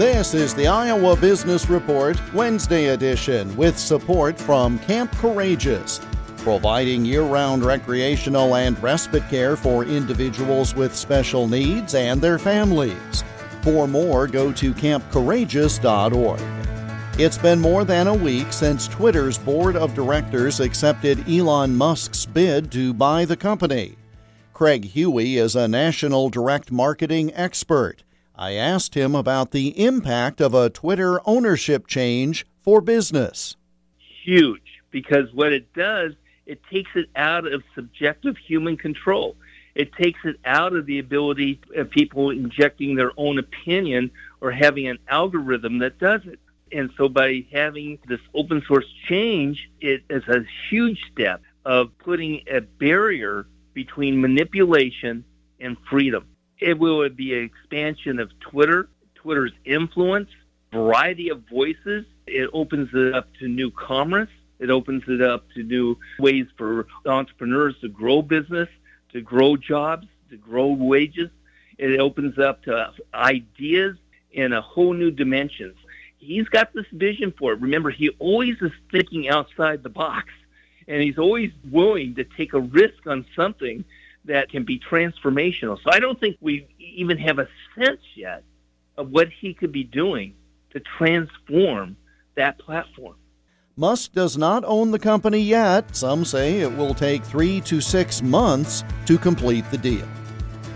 This is the Iowa Business Report Wednesday edition with support from Camp Courageous, providing year round recreational and respite care for individuals with special needs and their families. For more, go to campcourageous.org. It's been more than a week since Twitter's board of directors accepted Elon Musk's bid to buy the company. Craig Huey is a national direct marketing expert. I asked him about the impact of a Twitter ownership change for business. Huge, because what it does, it takes it out of subjective human control. It takes it out of the ability of people injecting their own opinion or having an algorithm that does it. And so by having this open source change, it is a huge step of putting a barrier between manipulation and freedom. It will be an expansion of Twitter, Twitter's influence, variety of voices. It opens it up to new commerce. It opens it up to new ways for entrepreneurs to grow business, to grow jobs, to grow wages. It opens up to ideas in a whole new dimensions. He's got this vision for it. Remember, he always is thinking outside the box, and he's always willing to take a risk on something that can be transformational. So I don't think we even have a sense yet of what he could be doing to transform that platform. Musk does not own the company yet. Some say it will take three to six months to complete the deal.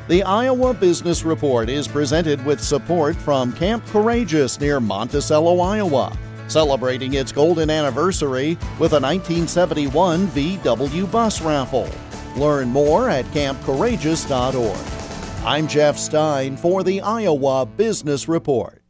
The Iowa Business Report is presented with support from Camp Courageous near Monticello, Iowa, celebrating its golden anniversary with a 1971 VW bus raffle. Learn more at campcourageous.org. I'm Jeff Stein for the Iowa Business Report.